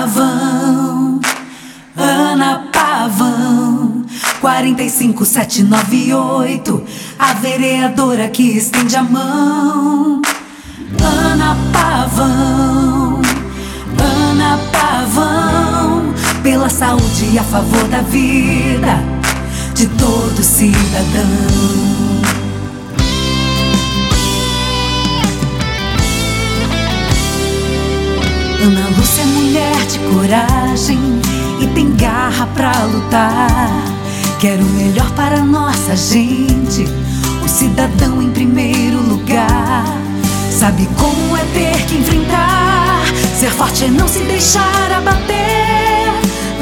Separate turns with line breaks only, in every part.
Pavão, Ana Pavão, 45798, a vereadora que estende a mão. Ana Pavão, Ana Pavão, pela saúde e a favor da vida de todo cidadão. Ana Lúcia é mulher de coragem e tem garra pra lutar. Quero o melhor para nossa gente, o cidadão em primeiro lugar. Sabe como é ter que enfrentar, ser forte é não se deixar abater.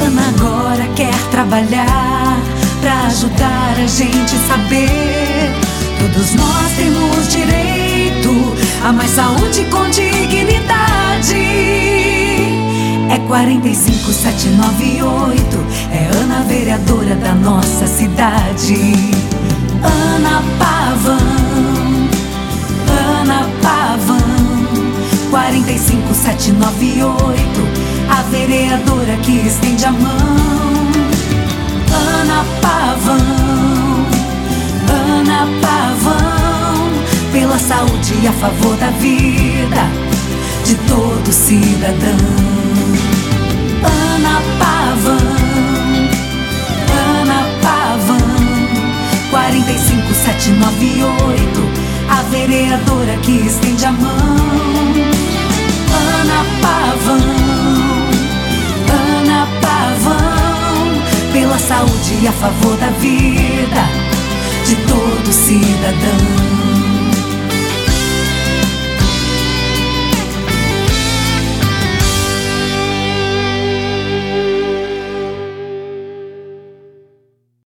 Ana agora quer trabalhar pra ajudar a gente saber. Todos nós temos direito a mais saúde com dignidade. 45798, é Ana vereadora da nossa cidade. Ana Pavão, Ana Pavão, 45798, a vereadora que estende a mão. Ana Pavão, Ana Pavão, pela saúde e a favor da vida de todo cidadão. A vereadora que estende a mão. Ana Pavão, Ana Pavão, pela saúde e a favor da vida de todo cidadão.